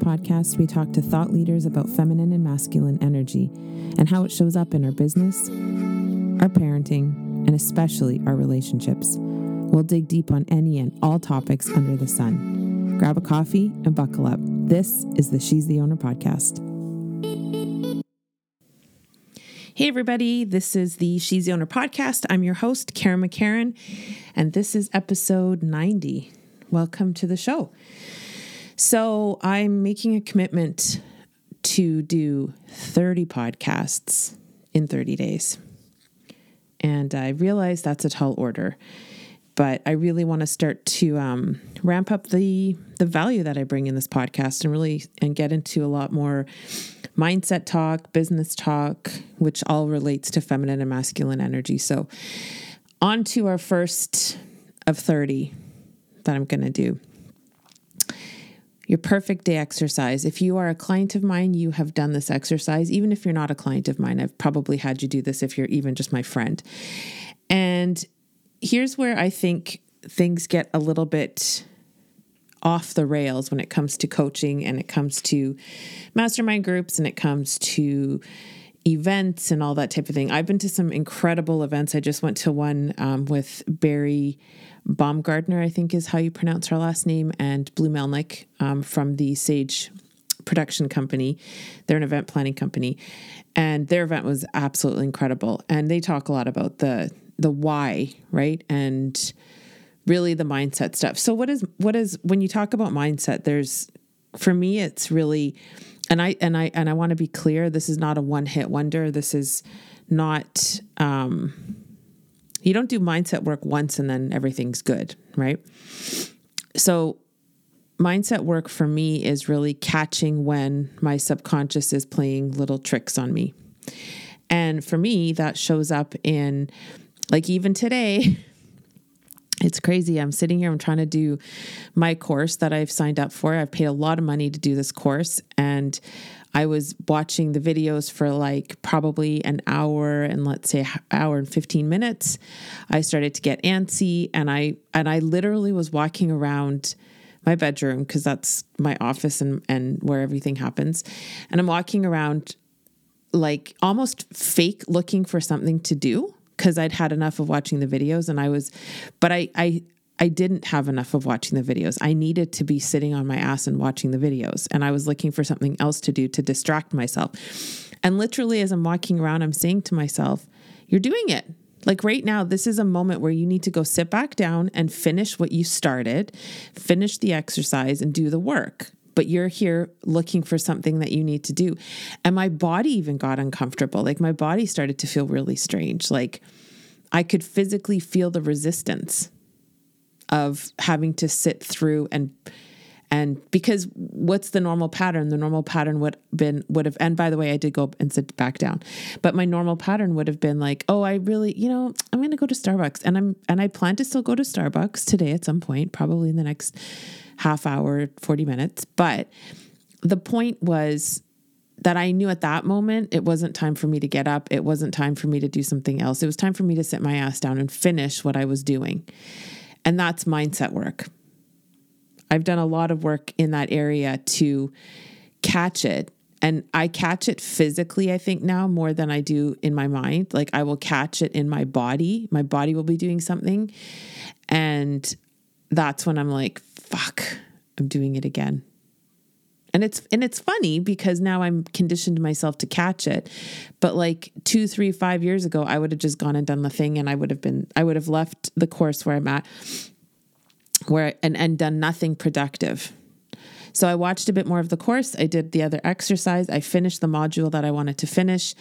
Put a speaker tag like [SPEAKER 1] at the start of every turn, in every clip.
[SPEAKER 1] podcast, we talk to thought leaders about feminine and masculine energy and how it shows up in our business, our parenting, and especially our relationships. We'll dig deep on any and all topics under the sun. Grab a coffee and buckle up. This is the She's the Owner podcast. Hey, everybody, this is the She's the Owner podcast. I'm your host, Kara McCarron, and this is episode 90. Welcome to the show. So, I'm making a commitment to do 30 podcasts in 30 days. And I realize that's a tall order, but I really want to start to um, ramp up the the value that I bring in this podcast and really and get into a lot more mindset talk, business talk, which all relates to feminine and masculine energy. So, on to our first of 30 that I'm going to do. Your perfect day exercise. If you are a client of mine, you have done this exercise. Even if you're not a client of mine, I've probably had you do this if you're even just my friend. And here's where I think things get a little bit off the rails when it comes to coaching and it comes to mastermind groups and it comes to events and all that type of thing. I've been to some incredible events. I just went to one um, with Bari Baumgardner, I think is how you pronounce her last name, and Blue Melnick um, from the Sage production company. They're an event planning company, and their event was absolutely incredible. And they talk a lot about the the why, right? And really the mindset stuff. So what is what is when you talk about mindset, there's for me it's really and I and I and I want to be clear, this is not a one-hit wonder. This is not um you don't do mindset work once and then everything's good, right? So mindset work for me is really catching when my subconscious is playing little tricks on me. And for me, that shows up in like even today, it's crazy. I'm sitting here, I'm trying to do my course that I've signed up for. I've paid a lot of money to do this course. And I was watching the videos for like probably an hour and let's say hour and 15 minutes. I started to get antsy and I and I literally was walking around my bedroom because that's my office and and where everything happens. And I'm walking around like almost fake looking for something to do because I'd had enough of watching the videos and I was, but I, I, I didn't have enough of watching the videos. I needed to be sitting on my ass and watching the videos. And I was looking for something else to do to distract myself. And literally, as I'm walking around, I'm saying to myself, You're doing it. Like right now, this is a moment where you need to go sit back down and finish what you started, finish the exercise, and do the work but you're here looking for something that you need to do. And my body even got uncomfortable. Like my body started to feel really strange. Like I could physically feel the resistance of having to sit through and and because what's the normal pattern the normal pattern would been would have and by the way i did go and sit back down but my normal pattern would have been like oh i really you know i'm going to go to starbucks and i'm and i plan to still go to starbucks today at some point probably in the next half hour, 40 minutes. But the point was that I knew at that moment it wasn't time for me to get up. It wasn't time for me to do something else. It was time for me to sit my ass down and finish what I was doing. And that's mindset work. I've done a lot of work in that area to catch it. And I catch it physically, I think, now more than I do in my mind. Like I will catch it in my body. My body will be doing something. And that's when I'm like, fuck, I'm doing it again. And it's and it's funny because now I'm conditioned myself to catch it. But like two, three, five years ago, I would have just gone and done the thing and I would have been I would have left the course where I'm at where and, and done nothing productive. So I watched a bit more of the course. I did the other exercise. I finished the module that I wanted to finish.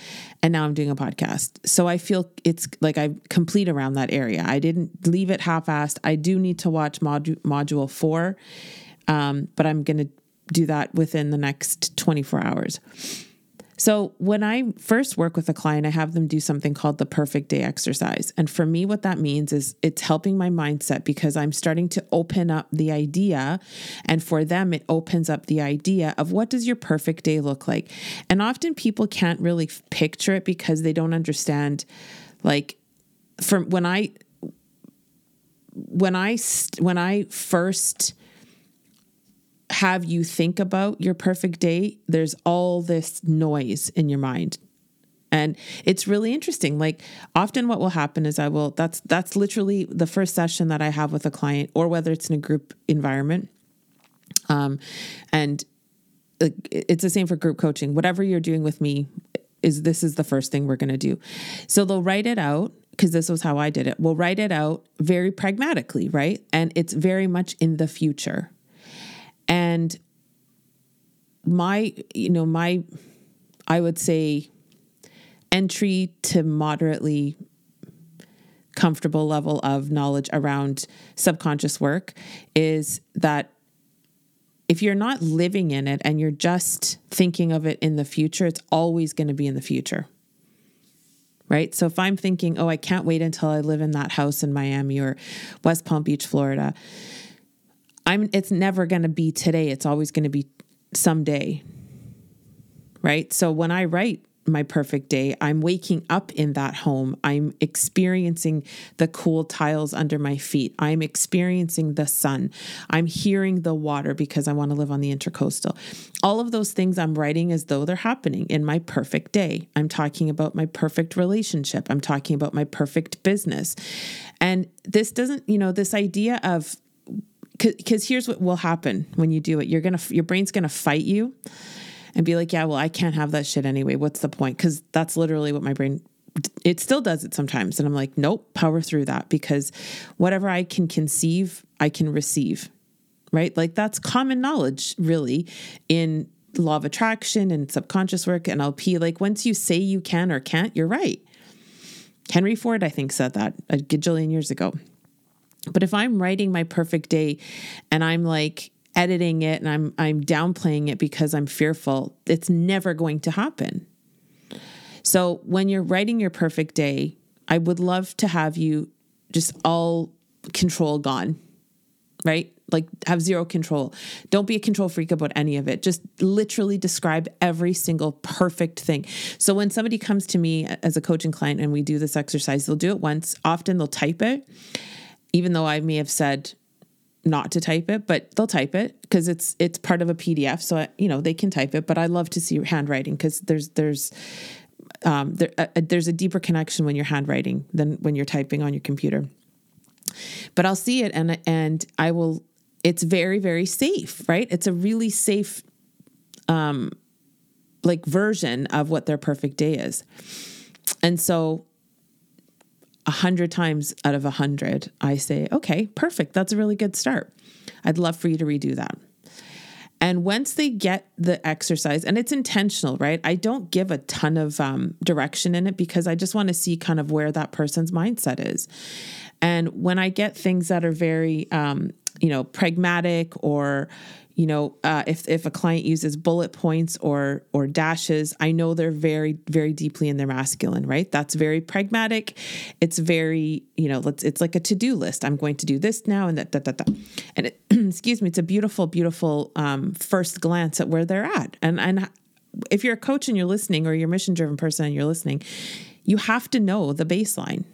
[SPEAKER 1] And now I'm doing a podcast. So I feel it's like I'm complete around that area. I didn't leave it half assed. I do need to watch modu- module four, um, but I'm going to do that within the next 24 hours. So, when I first work with a client, I have them do something called the perfect day exercise. And for me, what that means is it's helping my mindset because I'm starting to open up the idea. And for them, it opens up the idea of what does your perfect day look like? And often people can't really picture it because they don't understand, like, from when I, when I, when I first have you think about your perfect day, there's all this noise in your mind. And it's really interesting. Like often what will happen is I will that's that's literally the first session that I have with a client or whether it's in a group environment. Um and it's the same for group coaching. Whatever you're doing with me is this is the first thing we're going to do. So they'll write it out because this was how I did it. We'll write it out very pragmatically, right? And it's very much in the future. And my, you know, my, I would say, entry to moderately comfortable level of knowledge around subconscious work is that if you're not living in it and you're just thinking of it in the future, it's always going to be in the future. Right. So if I'm thinking, oh, I can't wait until I live in that house in Miami or West Palm Beach, Florida, I'm it's never going to be today. It's always going to be someday. Right. So when I write my perfect day. I'm waking up in that home. I'm experiencing the cool tiles under my feet. I'm experiencing the sun. I'm hearing the water because I want to live on the intercoastal. All of those things I'm writing as though they're happening in my perfect day. I'm talking about my perfect relationship. I'm talking about my perfect business. And this doesn't, you know, this idea of because here's what will happen when you do it. You're gonna your brain's gonna fight you and be like, yeah, well, I can't have that shit anyway. What's the point? Because that's literally what my brain it still does it sometimes and i'm like nope power through that because whatever i can conceive i can receive right like that's common knowledge really in law of attraction and subconscious work and lp like once you say you can or can't you're right henry ford i think said that a gajillion years ago but if i'm writing my perfect day and i'm like editing it and I'm I'm downplaying it because I'm fearful, it's never going to happen. So when you're writing your perfect day, I would love to have you just all control gone. Right? Like have zero control. Don't be a control freak about any of it. Just literally describe every single perfect thing. So when somebody comes to me as a coaching client and we do this exercise, they'll do it once. Often they'll type it, even though I may have said, not to type it, but they'll type it because it's it's part of a PDF. So I, you know they can type it, but I love to see handwriting because there's there's um, there, uh, uh, there's a deeper connection when you're handwriting than when you're typing on your computer. But I'll see it and and I will. It's very very safe, right? It's a really safe, um, like version of what their perfect day is, and so a hundred times out of a hundred, I say, okay, perfect. That's a really good start. I'd love for you to redo that. And once they get the exercise, and it's intentional, right? I don't give a ton of um, direction in it because I just want to see kind of where that person's mindset is. And when I get things that are very, um, you know, pragmatic or, you know, uh, if if a client uses bullet points or or dashes, I know they're very very deeply in their masculine, right? That's very pragmatic. It's very you know, let's it's like a to do list. I'm going to do this now and that that that, that. and it, excuse me, it's a beautiful beautiful um, first glance at where they're at. And and if you're a coach and you're listening, or you're a mission driven person and you're listening, you have to know the baseline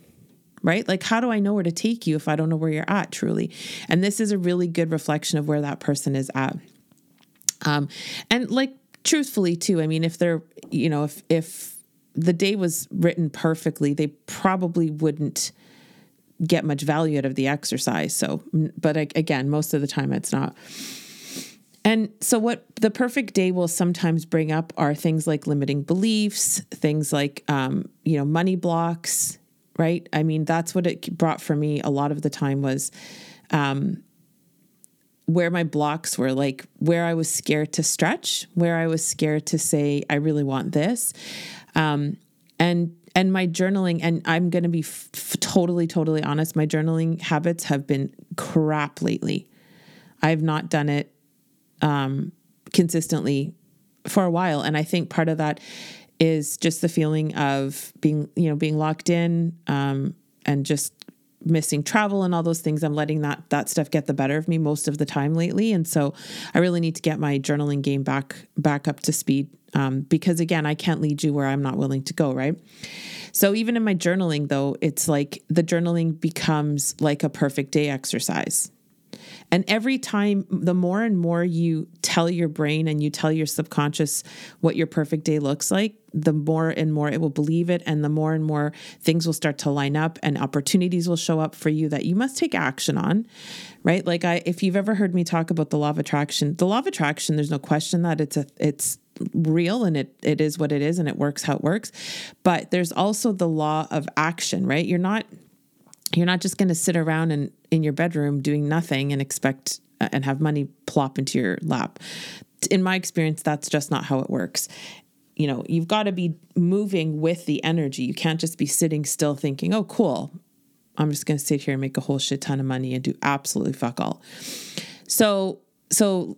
[SPEAKER 1] right? Like, how do I know where to take you if I don't know where you're at truly? And this is a really good reflection of where that person is at. Um, and like, truthfully, too, I mean, if they're, you know, if, if the day was written perfectly, they probably wouldn't get much value out of the exercise. So, but again, most of the time it's not. And so, what the perfect day will sometimes bring up are things like limiting beliefs, things like, um, you know, money blocks, right? I mean, that's what it brought for me a lot of the time was um, where my blocks were, like where I was scared to stretch, where I was scared to say, I really want this. Um, and and my journaling and i'm going to be f- totally totally honest my journaling habits have been crap lately i've not done it um, consistently for a while and i think part of that is just the feeling of being, you know, being locked in um, and just missing travel and all those things. I'm letting that that stuff get the better of me most of the time lately, and so I really need to get my journaling game back back up to speed um, because again, I can't lead you where I'm not willing to go, right? So even in my journaling, though, it's like the journaling becomes like a perfect day exercise. And every time, the more and more you tell your brain and you tell your subconscious what your perfect day looks like, the more and more it will believe it. And the more and more things will start to line up and opportunities will show up for you that you must take action on, right? Like I, if you've ever heard me talk about the law of attraction, the law of attraction, there's no question that it's a, it's real and it it is what it is and it works how it works but there's also the law of action right you're not you're not just going to sit around and in your bedroom doing nothing and expect uh, and have money plop into your lap. In my experience, that's just not how it works. You know, you've got to be moving with the energy. You can't just be sitting still thinking, oh, cool, I'm just going to sit here and make a whole shit ton of money and do absolutely fuck all. So, so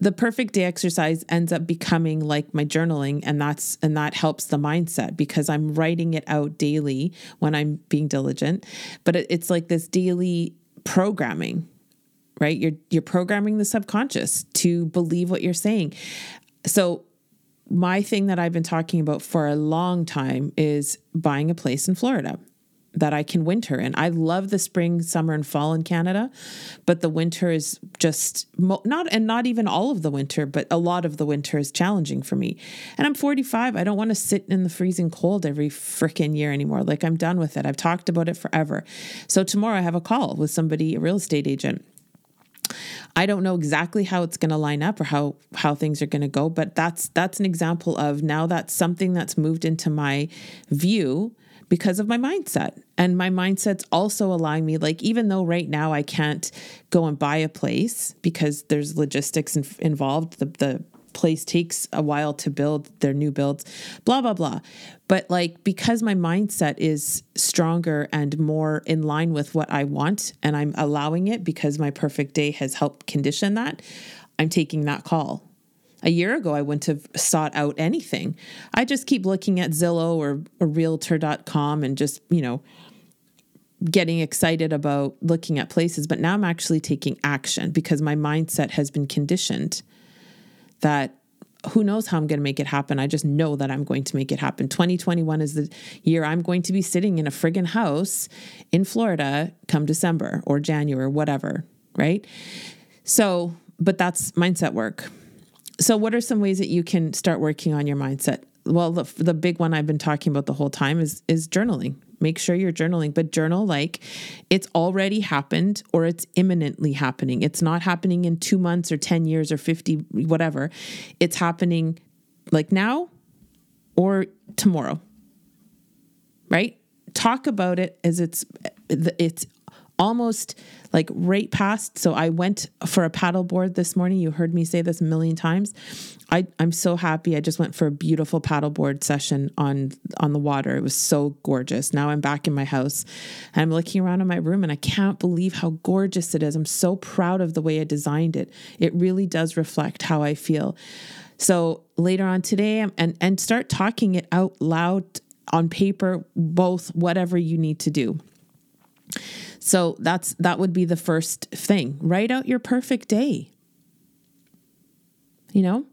[SPEAKER 1] the perfect day exercise ends up becoming like my journaling and that's and that helps the mindset because i'm writing it out daily when i'm being diligent. But it, it's like this daily programming right? You're you're programming the subconscious to believe what you're saying. So my thing that i've been talking about for a long time is buying a place in florida that I can winter in. I love the spring, summer, and fall in Canada, but the winter is just mo- not, and not even all of the winter, but a lot of the winter is challenging for me. And I'm 45. I don't want to sit in the freezing cold every freaking year anymore. Like I'm done with it. I've talked about it forever. So tomorrow I have a call with somebody, a real estate agent. I don't know exactly how it's going to line up or how how things are going to go, but that's that's an example of now that's something that's moved into my view because of my mindset. And my mindset's also allowing me, like, even though right now I can't go and buy a place because there's logistics in, involved, the, the place takes a while to build their new builds, blah, blah, blah. But like, because my mindset is stronger and more in line with what I want, and I'm allowing it because my perfect day has helped condition that, I'm taking that call a year ago, I wouldn't have sought out anything. I just keep looking at Zillow or, or realtor.com and just, you know, getting excited about looking at places. But now I'm actually taking action because my mindset has been conditioned that who knows how I'm going to make it happen. I just know that I'm going to make it happen. 2021 is the year I'm going to be sitting in a friggin' house in Florida come December or January, whatever, right? So, but that's mindset work. So, what are some ways that you can start working on your mindset? Well, the, the big one I've been talking about the whole time is is journaling. Make sure you're journaling, but journal like it's already happened or it's imminently happening. It's not happening in two months or 10 years or 50, whatever. It's happening like now or tomorrow. Right? Talk about it as it's it's almost like right past. So I went for a paddleboard this morning. You heard me say this a million times. I, I'm so happy. I just went for a beautiful paddleboard session on on the water. It was so gorgeous. Now I'm back in my house and I'm looking around in my room and I can't believe how gorgeous it is. I'm so proud of the way I designed it. It really does reflect how I feel. So later on today and and start talking it out loud on paper, both whatever you need to do. So that's that would be the first thing. Write out your perfect day. You know?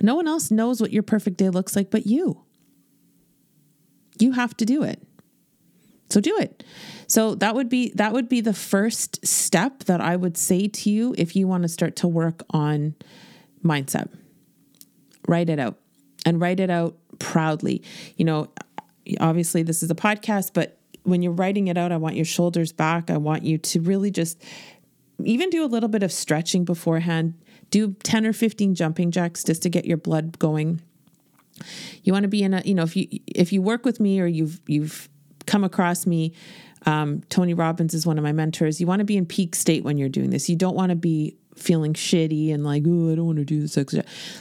[SPEAKER 1] No one else knows what your perfect day looks like but you. You have to do it. So do it. So that would be that would be the first step that I would say to you if you want to start to work on mindset. Write it out and write it out proudly. You know, obviously this is a podcast, but when you're writing it out, I want your shoulders back. I want you to really just even do a little bit of stretching beforehand. Do 10 or 15 jumping jacks just to get your blood going. You want to be in a, you know, if you if you work with me or you've you've come across me, um, Tony Robbins is one of my mentors. You want to be in peak state when you're doing this. You don't want to be feeling shitty and like, oh, I don't want to do this.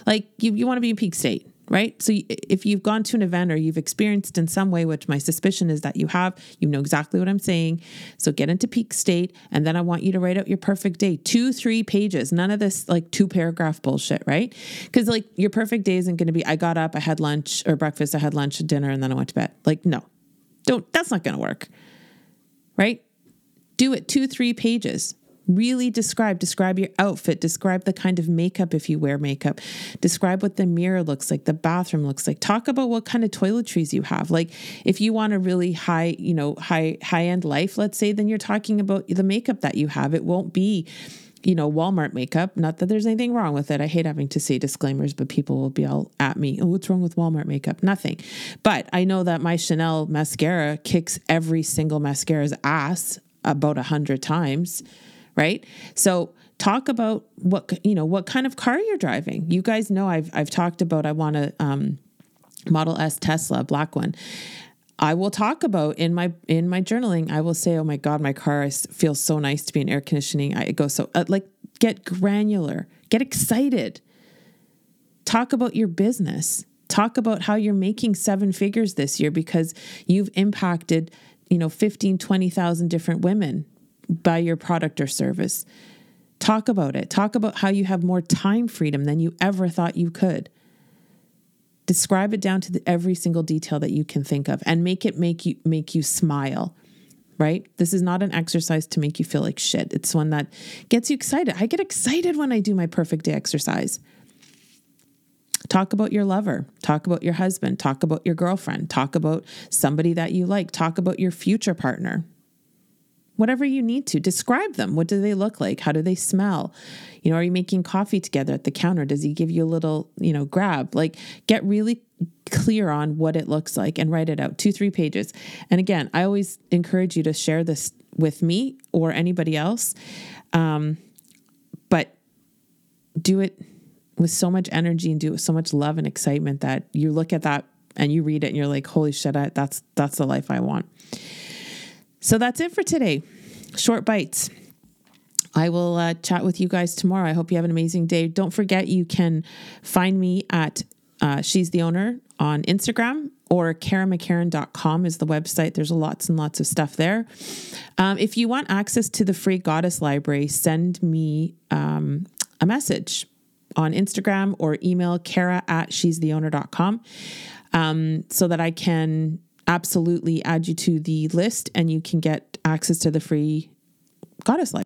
[SPEAKER 1] Like you, you want to be in peak state right? So if you've gone to an event or you've experienced in some way, which my suspicion is that you have, you know exactly what I'm saying. So get into peak state. And then I want you to write out your perfect day, two, three pages, none of this like two paragraph bullshit, right? Because like your perfect day isn't going to be, I got up, I had lunch or breakfast, I had lunch, dinner, and then I went to bed. Like, no, don't, that's not going to work, right? Do it two, three pages Really describe, describe your outfit, describe the kind of makeup if you wear makeup, describe what the mirror looks like, the bathroom looks like. Talk about what kind of toiletries you have. Like if you want a really high, you know, high high end life, let's say, then you're talking about the makeup that you have. It won't be you know, Walmart makeup. Not that there's anything wrong with it. I hate having to say disclaimers, but people will be all at me. Oh, what's wrong with Walmart makeup? Nothing. But I know that my Chanel mascara kicks every single mascara's ass about a hundred times right? So talk about what you know what kind of car you're driving. You guys know I've I've talked about I want a um, Model S Tesla, black one. I will talk about in my in my journaling. I will say, "Oh my God, my car feels so nice to be in air conditioning." I go so uh, like get granular, get excited. Talk about your business. Talk about how you're making seven figures this year because you've impacted, you know, 15, 20,000 different women by your product or service. Talk about it. Talk about how you have more time freedom than you ever thought you could. Describe it down to the, every single detail that you can think of and make it make you make you smile. Right? This is not an exercise to make you feel like shit. It's one that gets you excited. I get excited when I do my perfect day exercise. Talk about your lover. Talk about your husband. Talk about your girlfriend. Talk about somebody that you like. Talk about your future partner whatever you need to. Describe them. What do they look like? How do they smell? You know, are you making coffee together at the counter? Does he give you a little, you know, grab? Like get really clear on what it looks like and write it out two, three pages. And again, I always encourage you to share this with me or anybody else. Um, but do it with so much energy and do it with so much love and excitement that you look at that and you read it and you're like, holy shit, I, that's that's the life I want. So that's it for today. Short bites. I will uh, chat with you guys tomorrow. I hope you have an amazing day. Don't forget, you can find me at uh, She's the Owner on Instagram or karamccarron.com is the website. There's lots and lots of stuff there. Um, if you want access to the free Goddess Library, send me um, a message on Instagram or email kara at she'stheowner.com um, so that I can absolutely add you to the list and you can get access to the free Goddess Life.